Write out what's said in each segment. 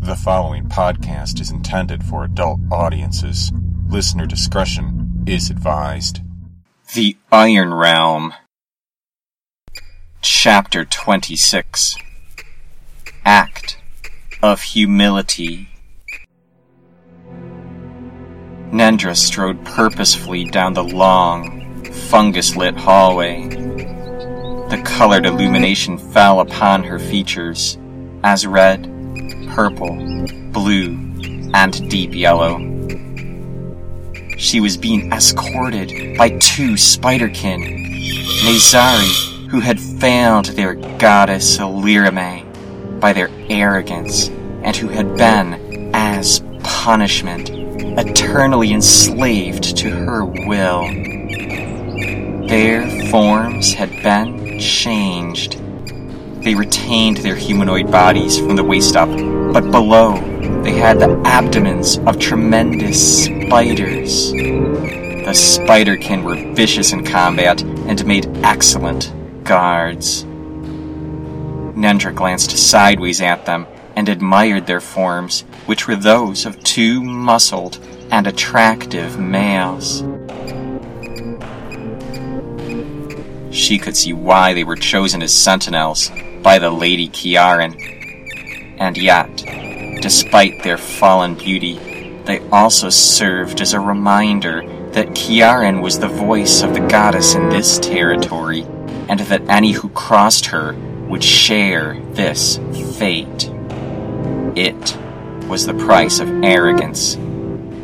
The following podcast is intended for adult audiences. Listener discretion is advised. The Iron Realm. Chapter 26 Act of Humility. Nendra strode purposefully down the long, fungus lit hallway. The colored illumination fell upon her features as red, purple, blue, and deep yellow. She was being escorted by two spiderkin, Nazari, who had failed their goddess Ilirime by their arrogance, and who had been, as punishment, eternally enslaved to her will. Their forms had been changed. They retained their humanoid bodies from the waist up, but below they had the abdomens of tremendous spiders. The spiderkin were vicious in combat and made excellent guards. Nendra glanced sideways at them and admired their forms, which were those of two muscled and attractive males. She could see why they were chosen as sentinels by the Lady Kiaran. And yet, despite their fallen beauty, they also served as a reminder that Kiaran was the voice of the goddess in this territory, and that any who crossed her would share this fate. It was the price of arrogance,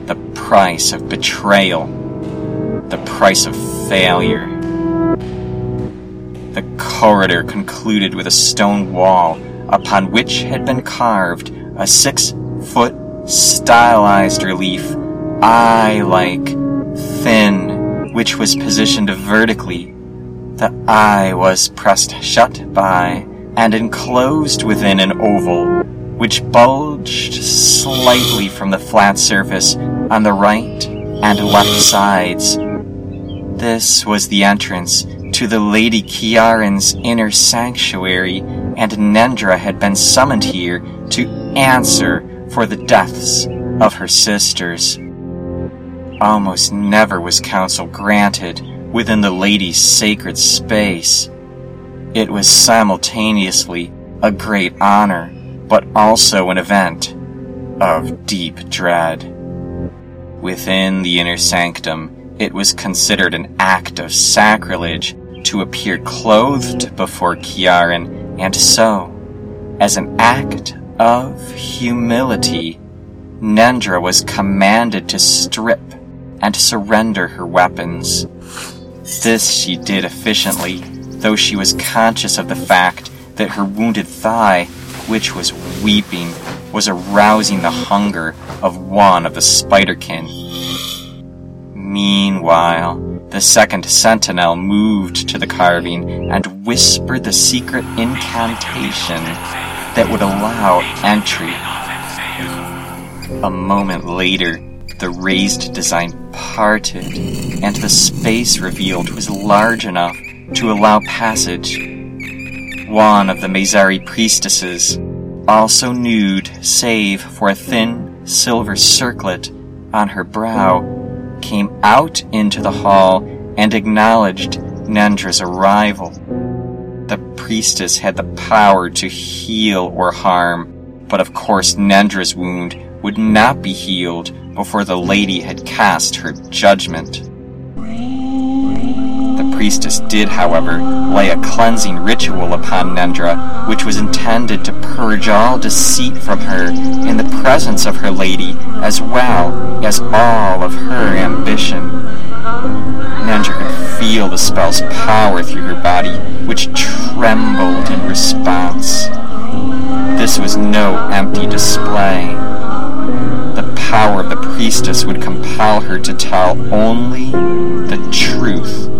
the price of betrayal, the price of failure. The corridor concluded with a stone wall upon which had been carved a six foot stylized relief, eye like, thin, which was positioned vertically. The eye was pressed shut by and enclosed within an oval, which bulged slightly from the flat surface on the right and left sides. This was the entrance to the Lady Kiaran's inner sanctuary, and Nendra had been summoned here to answer for the deaths of her sisters. Almost never was counsel granted within the lady's sacred space. It was simultaneously a great honor, but also an event of deep dread. Within the inner sanctum, it was considered an act of sacrilege to appear clothed before Kiaran, and so, as an act of humility, Nendra was commanded to strip and surrender her weapons. This she did efficiently, though she was conscious of the fact that her wounded thigh, which was weeping, was arousing the hunger of one of the spiderkin. Meanwhile, the second sentinel moved to the carving and whispered the secret incantation that would allow entry. A moment later, the raised design parted, and the space revealed was large enough to allow passage. One of the Mazari priestesses, also nude save for a thin silver circlet on her brow, came out into the hall and acknowledged Nendra's arrival. The priestess had the power to heal or harm, but of course Nendra's wound would not be healed before the lady had cast her judgment. The priestess did, however, lay a cleansing ritual upon Nendra, which was intended to purge all deceit from her in the presence of her lady, as well as all of her ambition. Nendra could feel the spell's power through her body, which trembled in response. This was no empty display. The power of the priestess would compel her to tell only the truth.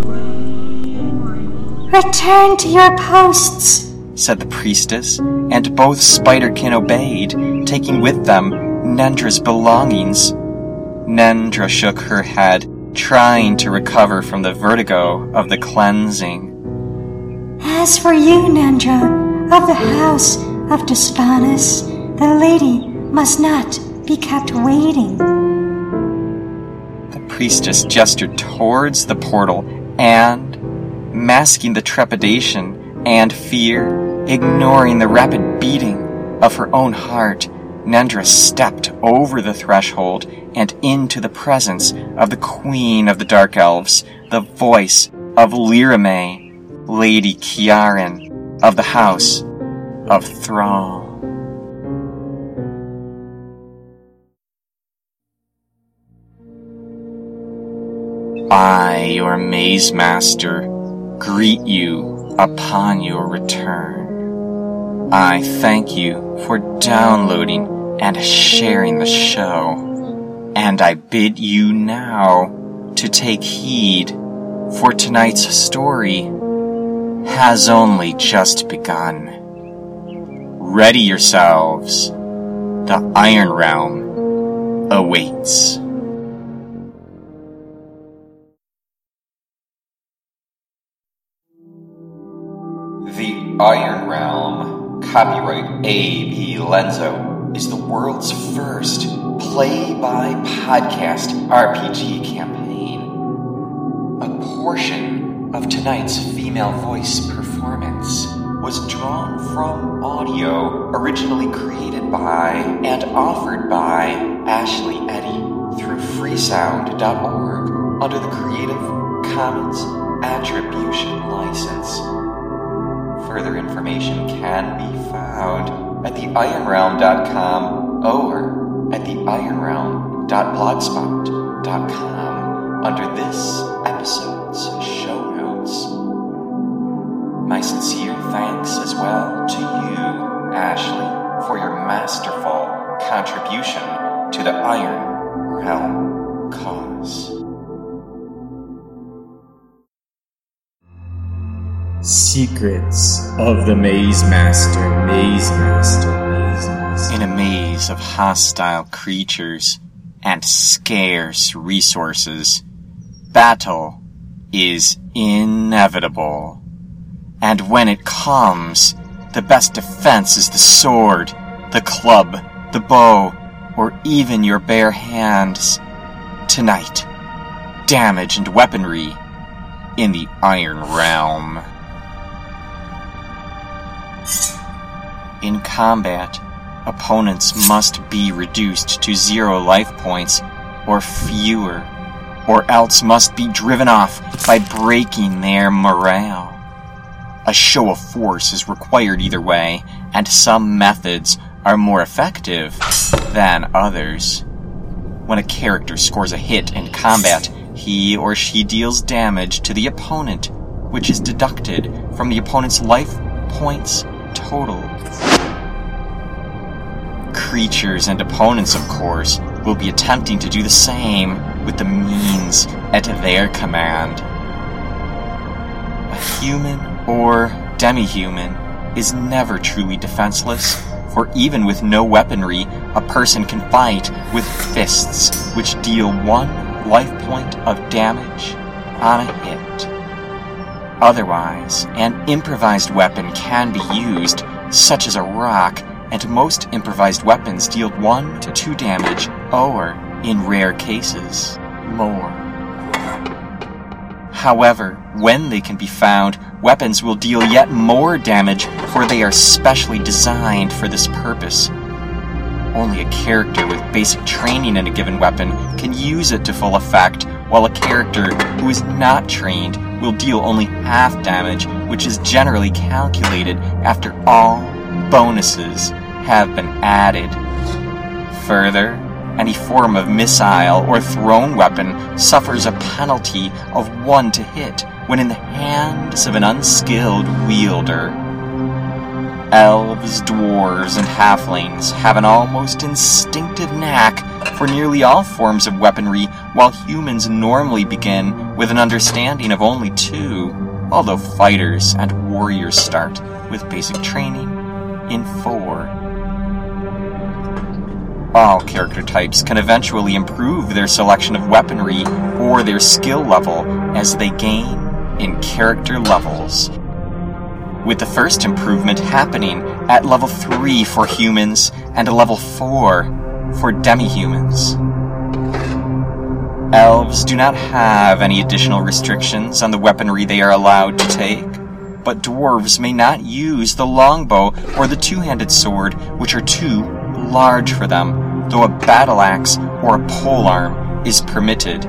Return to your posts, said the priestess, and both Spiderkin obeyed, taking with them Nendra's belongings. Nendra shook her head, trying to recover from the vertigo of the cleansing. As for you, Nendra, of the house of Despanis, the lady must not be kept waiting. The priestess gestured towards the portal and, masking the trepidation and fear, ignoring the rapid beating of her own heart, Nendra stepped over the threshold and into the presence of the Queen of the Dark Elves, the voice of Lirame, Lady Kiaran of the House of Thrall. I, your maze master, greet you upon your return. I thank you for downloading and sharing the show. And I bid you now to take heed, for tonight's story has only just begun. Ready yourselves. The Iron Realm awaits. Iron Realm, copyright A.B. Lenzo, is the world's first play by podcast RPG campaign. A portion of tonight's female voice performance was drawn from audio originally created by and offered by Ashley Eddy through freesound.org under the Creative Commons Attribution License. Further information can be found at theironrealm.com or at theironrealm.blogspot.com under this episode's show notes. My sincere thanks as well to you, Ashley, for your masterful contribution to the Iron Realm cause. Secrets of the Maze Master, Maze Master, Maze Master. In a maze of hostile creatures and scarce resources, battle is inevitable. And when it comes, the best defense is the sword, the club, the bow, or even your bare hands. Tonight, damage and weaponry in the Iron Realm. In combat, opponents must be reduced to zero life points or fewer, or else must be driven off by breaking their morale. A show of force is required either way, and some methods are more effective than others. When a character scores a hit in combat, he or she deals damage to the opponent, which is deducted from the opponent's life points total. Creatures and opponents, of course, will be attempting to do the same with the means at their command. A human or demi-human is never truly defenseless, for even with no weaponry, a person can fight with fists, which deal one life point of damage on a hit. Otherwise, an improvised weapon can be used, such as a rock, and most improvised weapons deal 1 to 2 damage, or, in rare cases, more. However, when they can be found, weapons will deal yet more damage, for they are specially designed for this purpose. Only a character with basic training in a given weapon can use it to full effect, while a character who is not trained will deal only half damage, which is generally calculated after all bonuses have been added. Further, any form of missile or thrown weapon suffers a penalty of one to hit when in the hands of an unskilled wielder. Elves, dwarves, and halflings have an almost instinctive knack for nearly all forms of weaponry, while humans normally begin with an understanding of only two, although fighters and warriors start with basic training in four. All character types can eventually improve their selection of weaponry or their skill level as they gain in character levels. With the first improvement happening at level 3 for humans and a level 4 for demi-humans. Elves do not have any additional restrictions on the weaponry they are allowed to take, but dwarves may not use the longbow or the two-handed sword, which are too large for them, though a battle axe or a polearm is permitted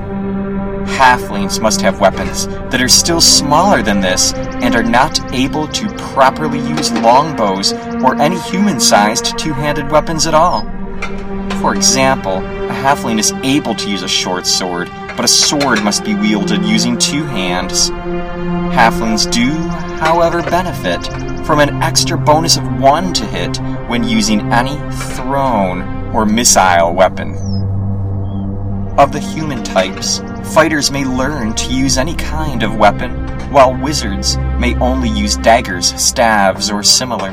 halflings must have weapons that are still smaller than this and are not able to properly use longbows or any human sized two handed weapons at all. For example, a halfling is able to use a short sword, but a sword must be wielded using two hands. Halflings do, however, benefit from an extra bonus of one to hit when using any thrown or missile weapon. Of the human types, fighters may learn to use any kind of weapon, while wizards may only use daggers, staves, or similar.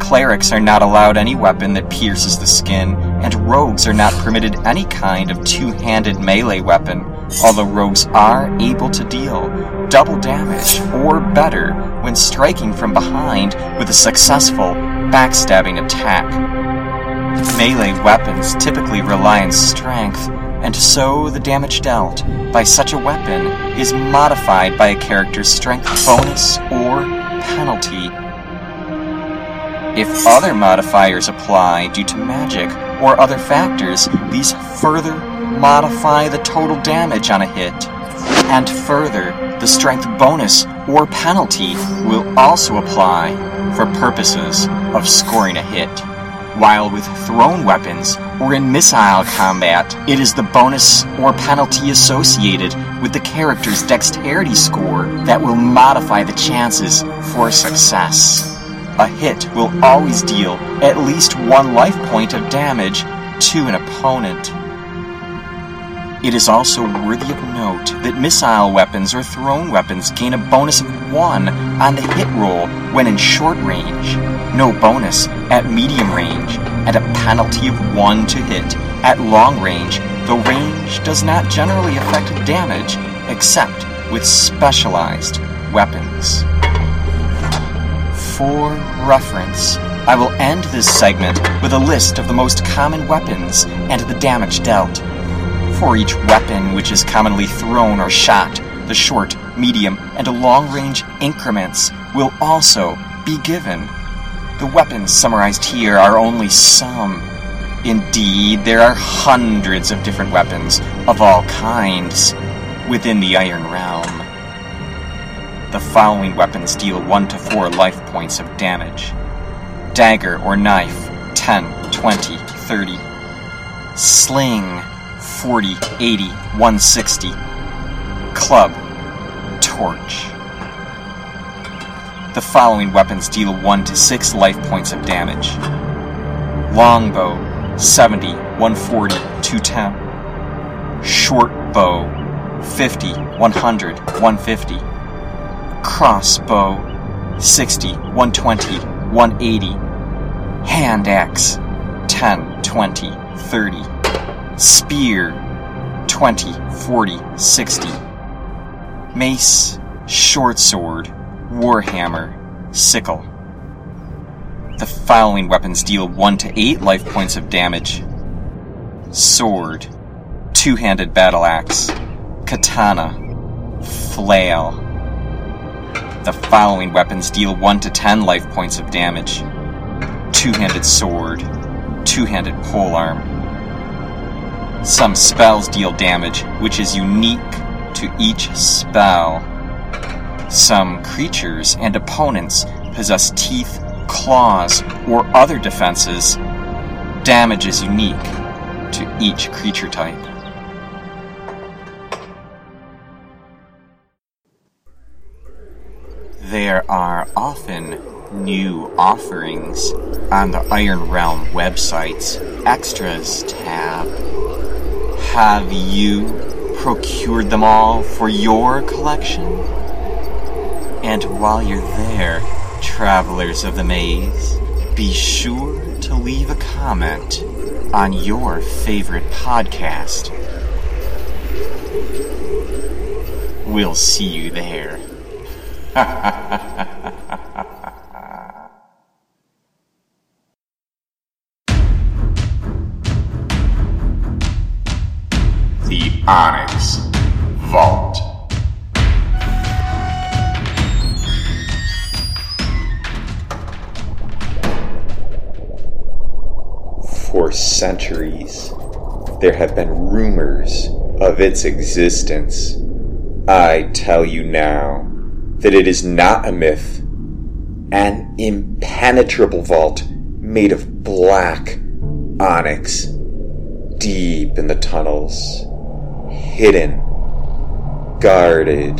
Clerics are not allowed any weapon that pierces the skin, and rogues are not permitted any kind of two handed melee weapon, although rogues are able to deal double damage or better when striking from behind with a successful backstabbing attack. Melee weapons typically rely on strength and so the damage dealt by such a weapon is modified by a character's strength bonus or penalty. If other modifiers apply due to magic or other factors, these further modify the total damage on a hit. And further, the strength bonus or penalty will also apply for purposes of scoring a hit while with thrown weapons or in missile combat, it is the bonus or penalty associated with the character's dexterity score that will modify the chances for success. A hit will always deal at least one life point of damage to an opponent. It is also worthy of note that missile weapons or thrown weapons gain a bonus of 1 on the hit roll when in short range, no bonus at medium range, and a penalty of 1 to hit at long range, the range does not generally affect damage except with specialized weapons. For reference, I will end this segment with a list of the most common weapons and the damage dealt. For each weapon which is commonly thrown or shot, the short, medium, and long range increments will also be given. The weapons summarized here are only some. Indeed, there are hundreds of different weapons of all kinds within the Iron Realm. The following weapons deal 1 to 4 life points of damage Dagger or knife, 10, 20, 30. Sling, 40, 80, 160. Club, torch. The following weapons deal 1 to 6 life points of damage Longbow, 70, 140, 210. Short bow, 50, 100, 150. Crossbow, 60, 120, 180. Hand axe, 10, 20, 30. Spear, 20, 40, 60. Mace, short sword, warhammer, sickle. The following weapons deal 1 to 8 life points of damage sword, two handed battle axe, katana, flail. The following weapons deal 1 to 10 life points of damage two handed sword, two handed polearm. Some spells deal damage, which is unique to each spell. Some creatures and opponents possess teeth, claws, or other defenses. Damage is unique to each creature type. There are often new offerings on the Iron Realm website's Extras tab. Have you procured them all for your collection? And while you're there, travelers of the maze, be sure to leave a comment on your favorite podcast. We'll see you there. the Onyx Vault. For centuries, there have been rumors of its existence. I tell you now that it is not a myth, an impenetrable vault made of black onyx, deep in the tunnels, hidden, guarded,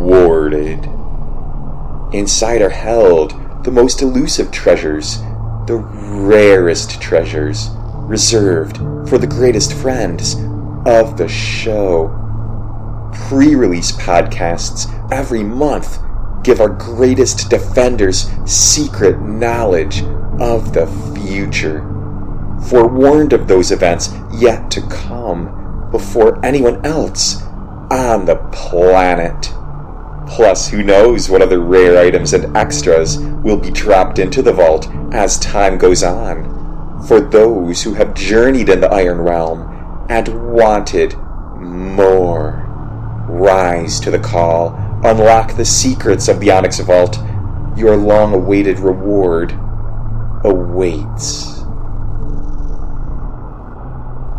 warded. Inside are held the most elusive treasures, the rarest treasures, reserved for the greatest friends of the show. Pre release podcasts every month give our greatest defenders secret knowledge of the future. Forewarned of those events yet to come before anyone else on the planet. Plus, who knows what other rare items and extras will be dropped into the vault as time goes on. For those who have journeyed in the Iron Realm and wanted more. Rise to the call, unlock the secrets of the Onyx Vault. Your long awaited reward awaits.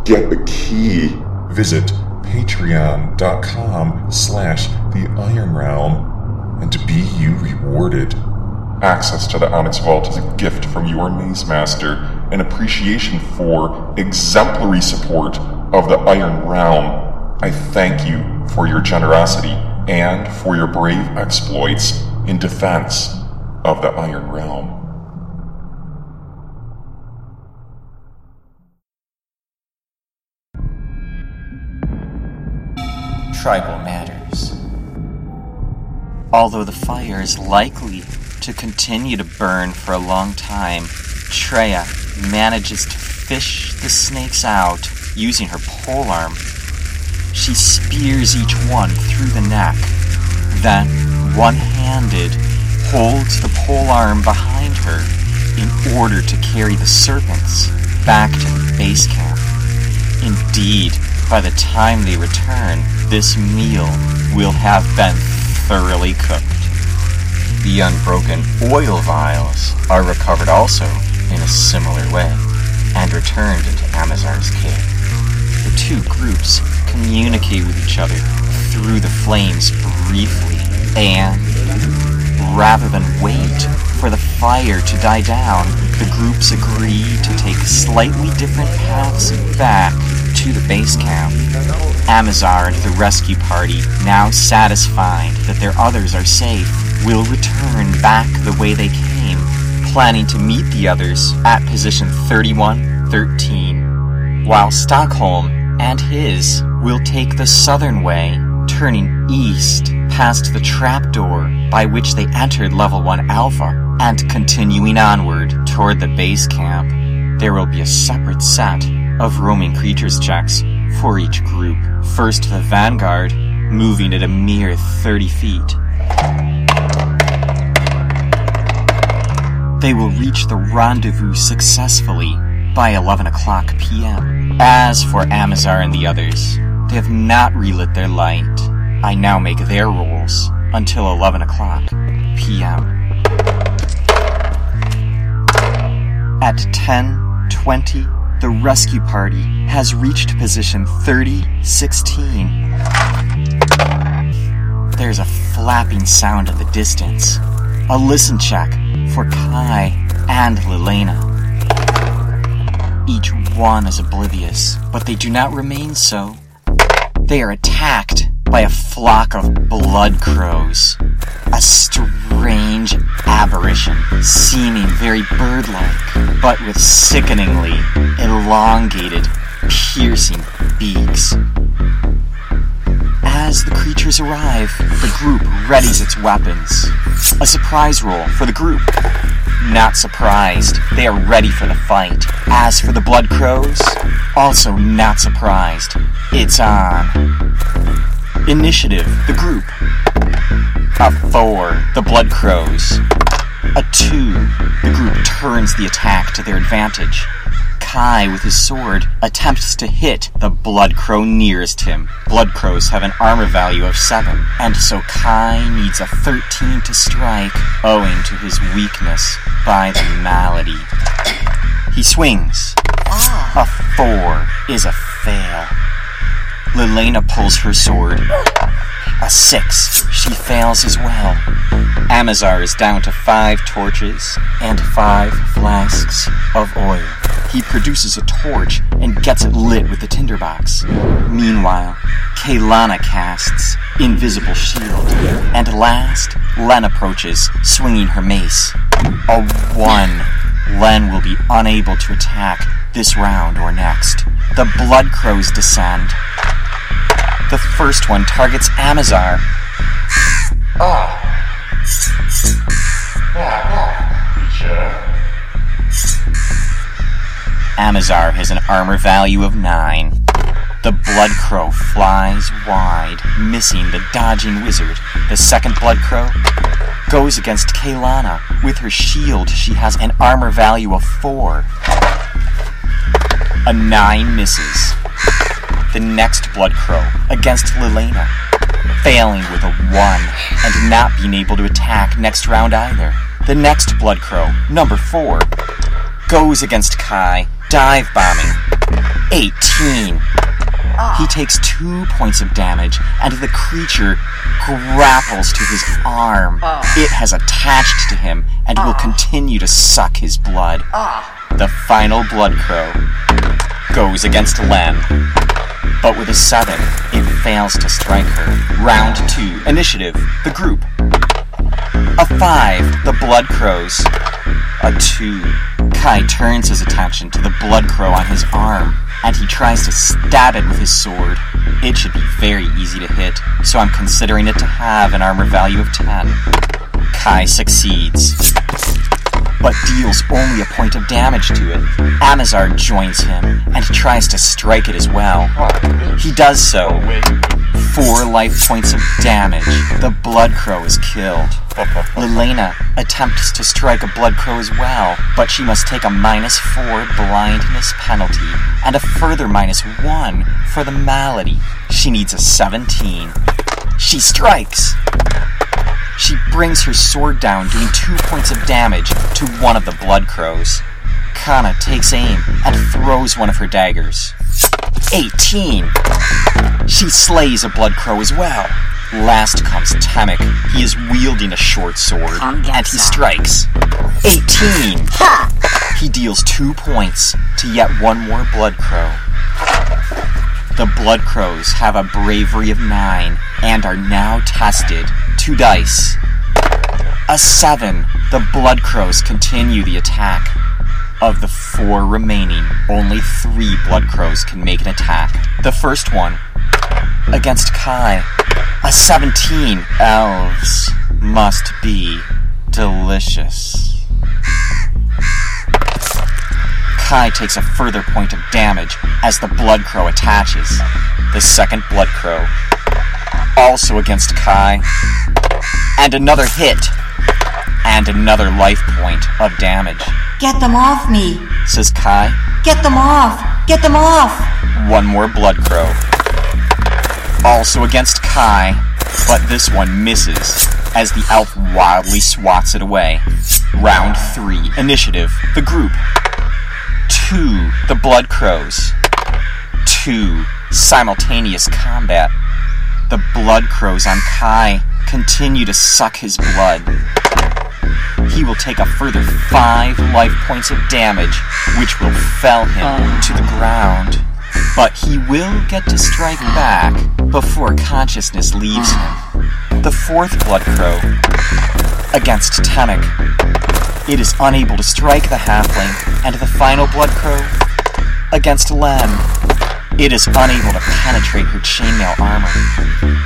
Get the key. Visit patreon.com slash the Iron Realm and be you rewarded. Access to the Onyx Vault is a gift from your Maze Master, an appreciation for exemplary support of the Iron Realm. I thank you for your generosity and for your brave exploits in defense of the Iron Realm. Tribal matters. Although the fire is likely to continue to burn for a long time, Treya manages to fish the snakes out using her polearm. She spears each one through the neck, then, one handed, holds the polearm behind her in order to carry the serpents back to the base camp. Indeed, by the time they return, this meal will have been thoroughly cooked. The unbroken oil vials are recovered also in a similar way and returned into Amazar's cave. The two groups communicate with each other through the flames briefly and, rather than wait for the fire to die down, the groups agree to take slightly different paths back to the base camp. Amazar and the rescue party, now satisfied that their others are safe, will return back the way they came, planning to meet the others at position 3113, while Stockholm and his will take the southern way, turning east past the trapdoor by which they entered level 1 alpha, and continuing onward toward the base camp. There will be a separate set of roaming creatures checks for each group. First, the Vanguard, moving at a mere 30 feet. They will reach the rendezvous successfully by 11 o'clock p.m. As for Amazar and the others, they have not relit their light. I now make their rolls until 11 o'clock p.m. At 10:20, the rescue party has reached position 3016. There's a flapping sound in the distance. A listen check for Kai and Lilena. Each one is oblivious, but they do not remain so. They are attacked by a flock of blood crows. A strange aberration, seeming very bird like, but with sickeningly elongated, piercing beaks. As the creatures arrive, the group readies its weapons. A surprise roll for the group. Not surprised, they are ready for the fight. As for the Blood Crows, also not surprised. It's on. Initiative, the group. A 4, the Blood Crows. A 2, the group turns the attack to their advantage. Kai with his sword attempts to hit the Blood Crow nearest him. Blood Crows have an armor value of 7, and so Kai needs a 13 to strike owing to his weakness by the malady. He swings. A 4 is a fail. Lelena pulls her sword. A 6. She fails as well. Amazar is down to five torches and five flasks of oil. He produces a torch and gets it lit with the tinderbox. Meanwhile, Kaylana casts Invisible Shield. And last, Len approaches, swinging her mace. A 1. Len will be unable to attack this round or next. The Blood Crows descend. The first one targets Amazar. Ah. Amazar has an armor value of 9. The Blood Crow flies wide, missing the dodging wizard. The second Blood Crow goes against Kaylana. With her shield, she has an armor value of 4. A 9 misses. The next Blood Crow against Lelena, failing with a 1 and not being able to attack next round either. The next Blood Crow, number 4, goes against Kai, dive bombing. 18. He takes two points of damage, and the creature grapples to his arm. Oh. It has attached to him and will oh. continue to suck his blood. Oh. The final Blood Crow goes against Len, but with a 7, it fails to strike her. Round 2, initiative, the group. A 5, the Blood Crows. A 2. Kai turns his attention to the Blood Crow on his arm, and he tries to stab it with his sword. It should be very easy to hit, so I'm considering it to have an armor value of 10. Kai succeeds, but deals only a point of damage to it. Amazar joins him and tries to strike it as well. He does so. Four life points of damage. The Blood Crow is killed. Lelena attempts to strike a Blood Crow as well, but she must take a minus four blindness penalty and a further minus one for the malady. She needs a 17. She strikes. She brings her sword down, doing two points of damage to one of the Blood Crows. Kana takes aim and throws one of her daggers. 18. She slays a Blood Crow as well. Last comes Temek. He is wielding a short sword, and he strikes. 18. He deals two points to yet one more Blood Crow. The Blood Crows have a bravery of nine and are now tested. Two dice. A seven. The Blood Crows continue the attack. Of the four remaining, only three Blood Crows can make an attack. The first one against Kai. A 17. Elves must be delicious. Kai takes a further point of damage as the Blood Crow attaches. The second Blood Crow. Also against Kai. And another hit. And another life point of damage. Get them off me! Says Kai. Get them off! Get them off! One more Blood Crow. Also against Kai, but this one misses as the elf wildly swats it away. Round 3. Initiative. The group. 2. The Blood Crows. 2. Simultaneous combat. The Blood Crows on Kai continue to suck his blood. He will take a further five life points of damage, which will fell him to the ground. But he will get to strike back before consciousness leaves him. The fourth Blood Crow against Temek. It is unable to strike the halfling, and the final Blood Crow against Len. It is unable to penetrate her chainmail armor.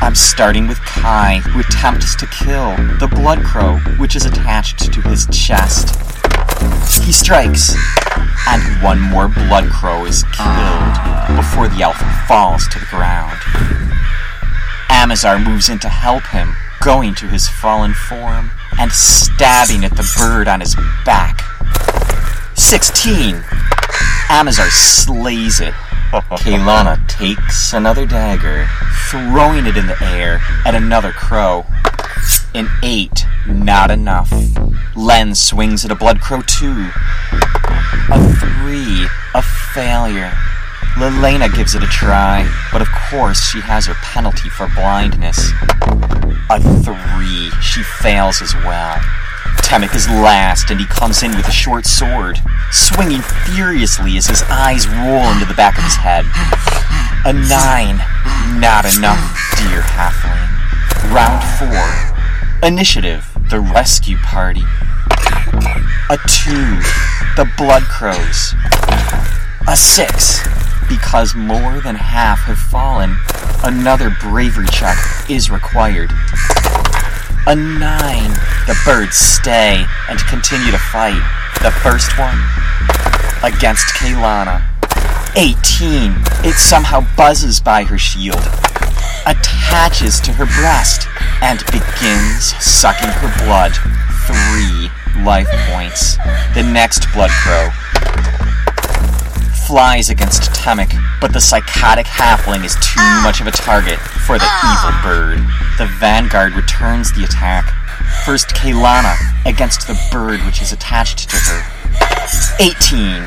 I'm starting with Kai, who attempts to kill the Blood Crow, which is attached to his chest. He strikes, and one more Blood Crow is killed before the elf falls to the ground. Amazar moves in to help him, going to his fallen form and stabbing at the bird on his back. 16. Amazar slays it. Kaylana takes another dagger, throwing it in the air at another crow. An eight, not enough. Len swings at a blood crow too. A three, a failure. Lelena gives it a try, but of course she has her penalty for blindness. A three, she fails as well. Temek is last, and he comes in with a short sword, swinging furiously as his eyes roll into the back of his head. A nine, not enough, dear halfling. Round four. Initiative, the rescue party. A two, the blood crows. A six, because more than half have fallen, another bravery check is required. A nine. The birds stay and continue to fight. The first one against Kaylana. 18. It somehow buzzes by her shield, attaches to her breast, and begins sucking her blood. Three life points. The next blood crow flies against Temek, but the psychotic halfling is too much of a target for the evil bird. The vanguard returns the attack. First Kaylana against the bird which is attached to her. 18.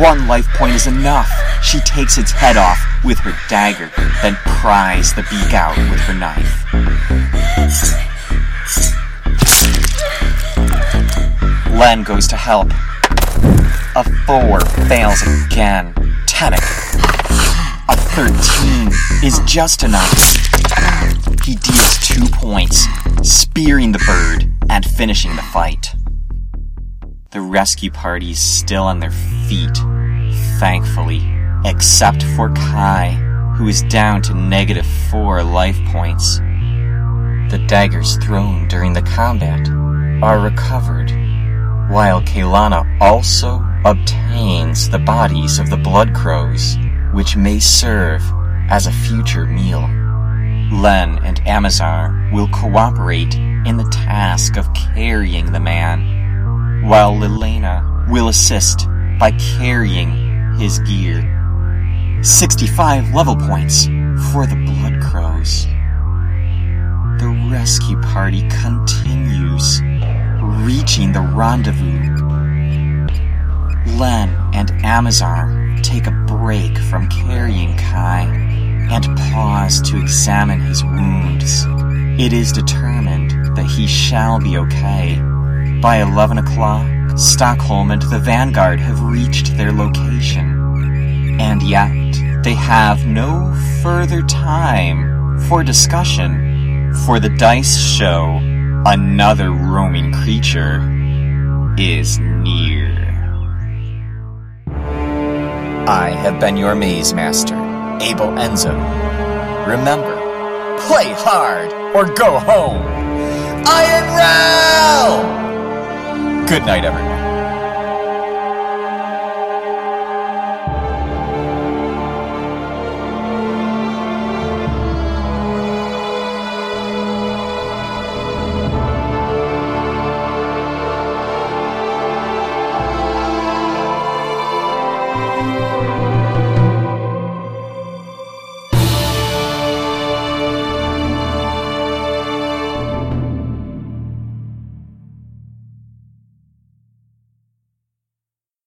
One life point is enough. She takes its head off with her dagger, then pries the beak out with her knife. Len goes to help. A four fails again. Temek. A thirteen is just enough. He deals two points, spearing the bird and finishing the fight. The rescue party is still on their feet, thankfully, except for Kai, who is down to negative four life points. The daggers thrown during the combat are recovered, while Kaylana also obtains the bodies of the blood crows, which may serve as a future meal. Len and Amazar will cooperate in the task of carrying the man, while Lilena will assist by carrying his gear. 65 level points for the blood crows. The rescue party continues, reaching the rendezvous. Len and Amazar take a break from carrying Kai and pause to examine his wounds. It is determined that he shall be okay. By 11 o'clock, Stockholm and the Vanguard have reached their location. And yet, they have no further time for discussion, for the dice show another roaming creature is near. I have been your maze master, A.B. Lenzo. Remember, play hard or go home. Iron Realm! Good night, everyone.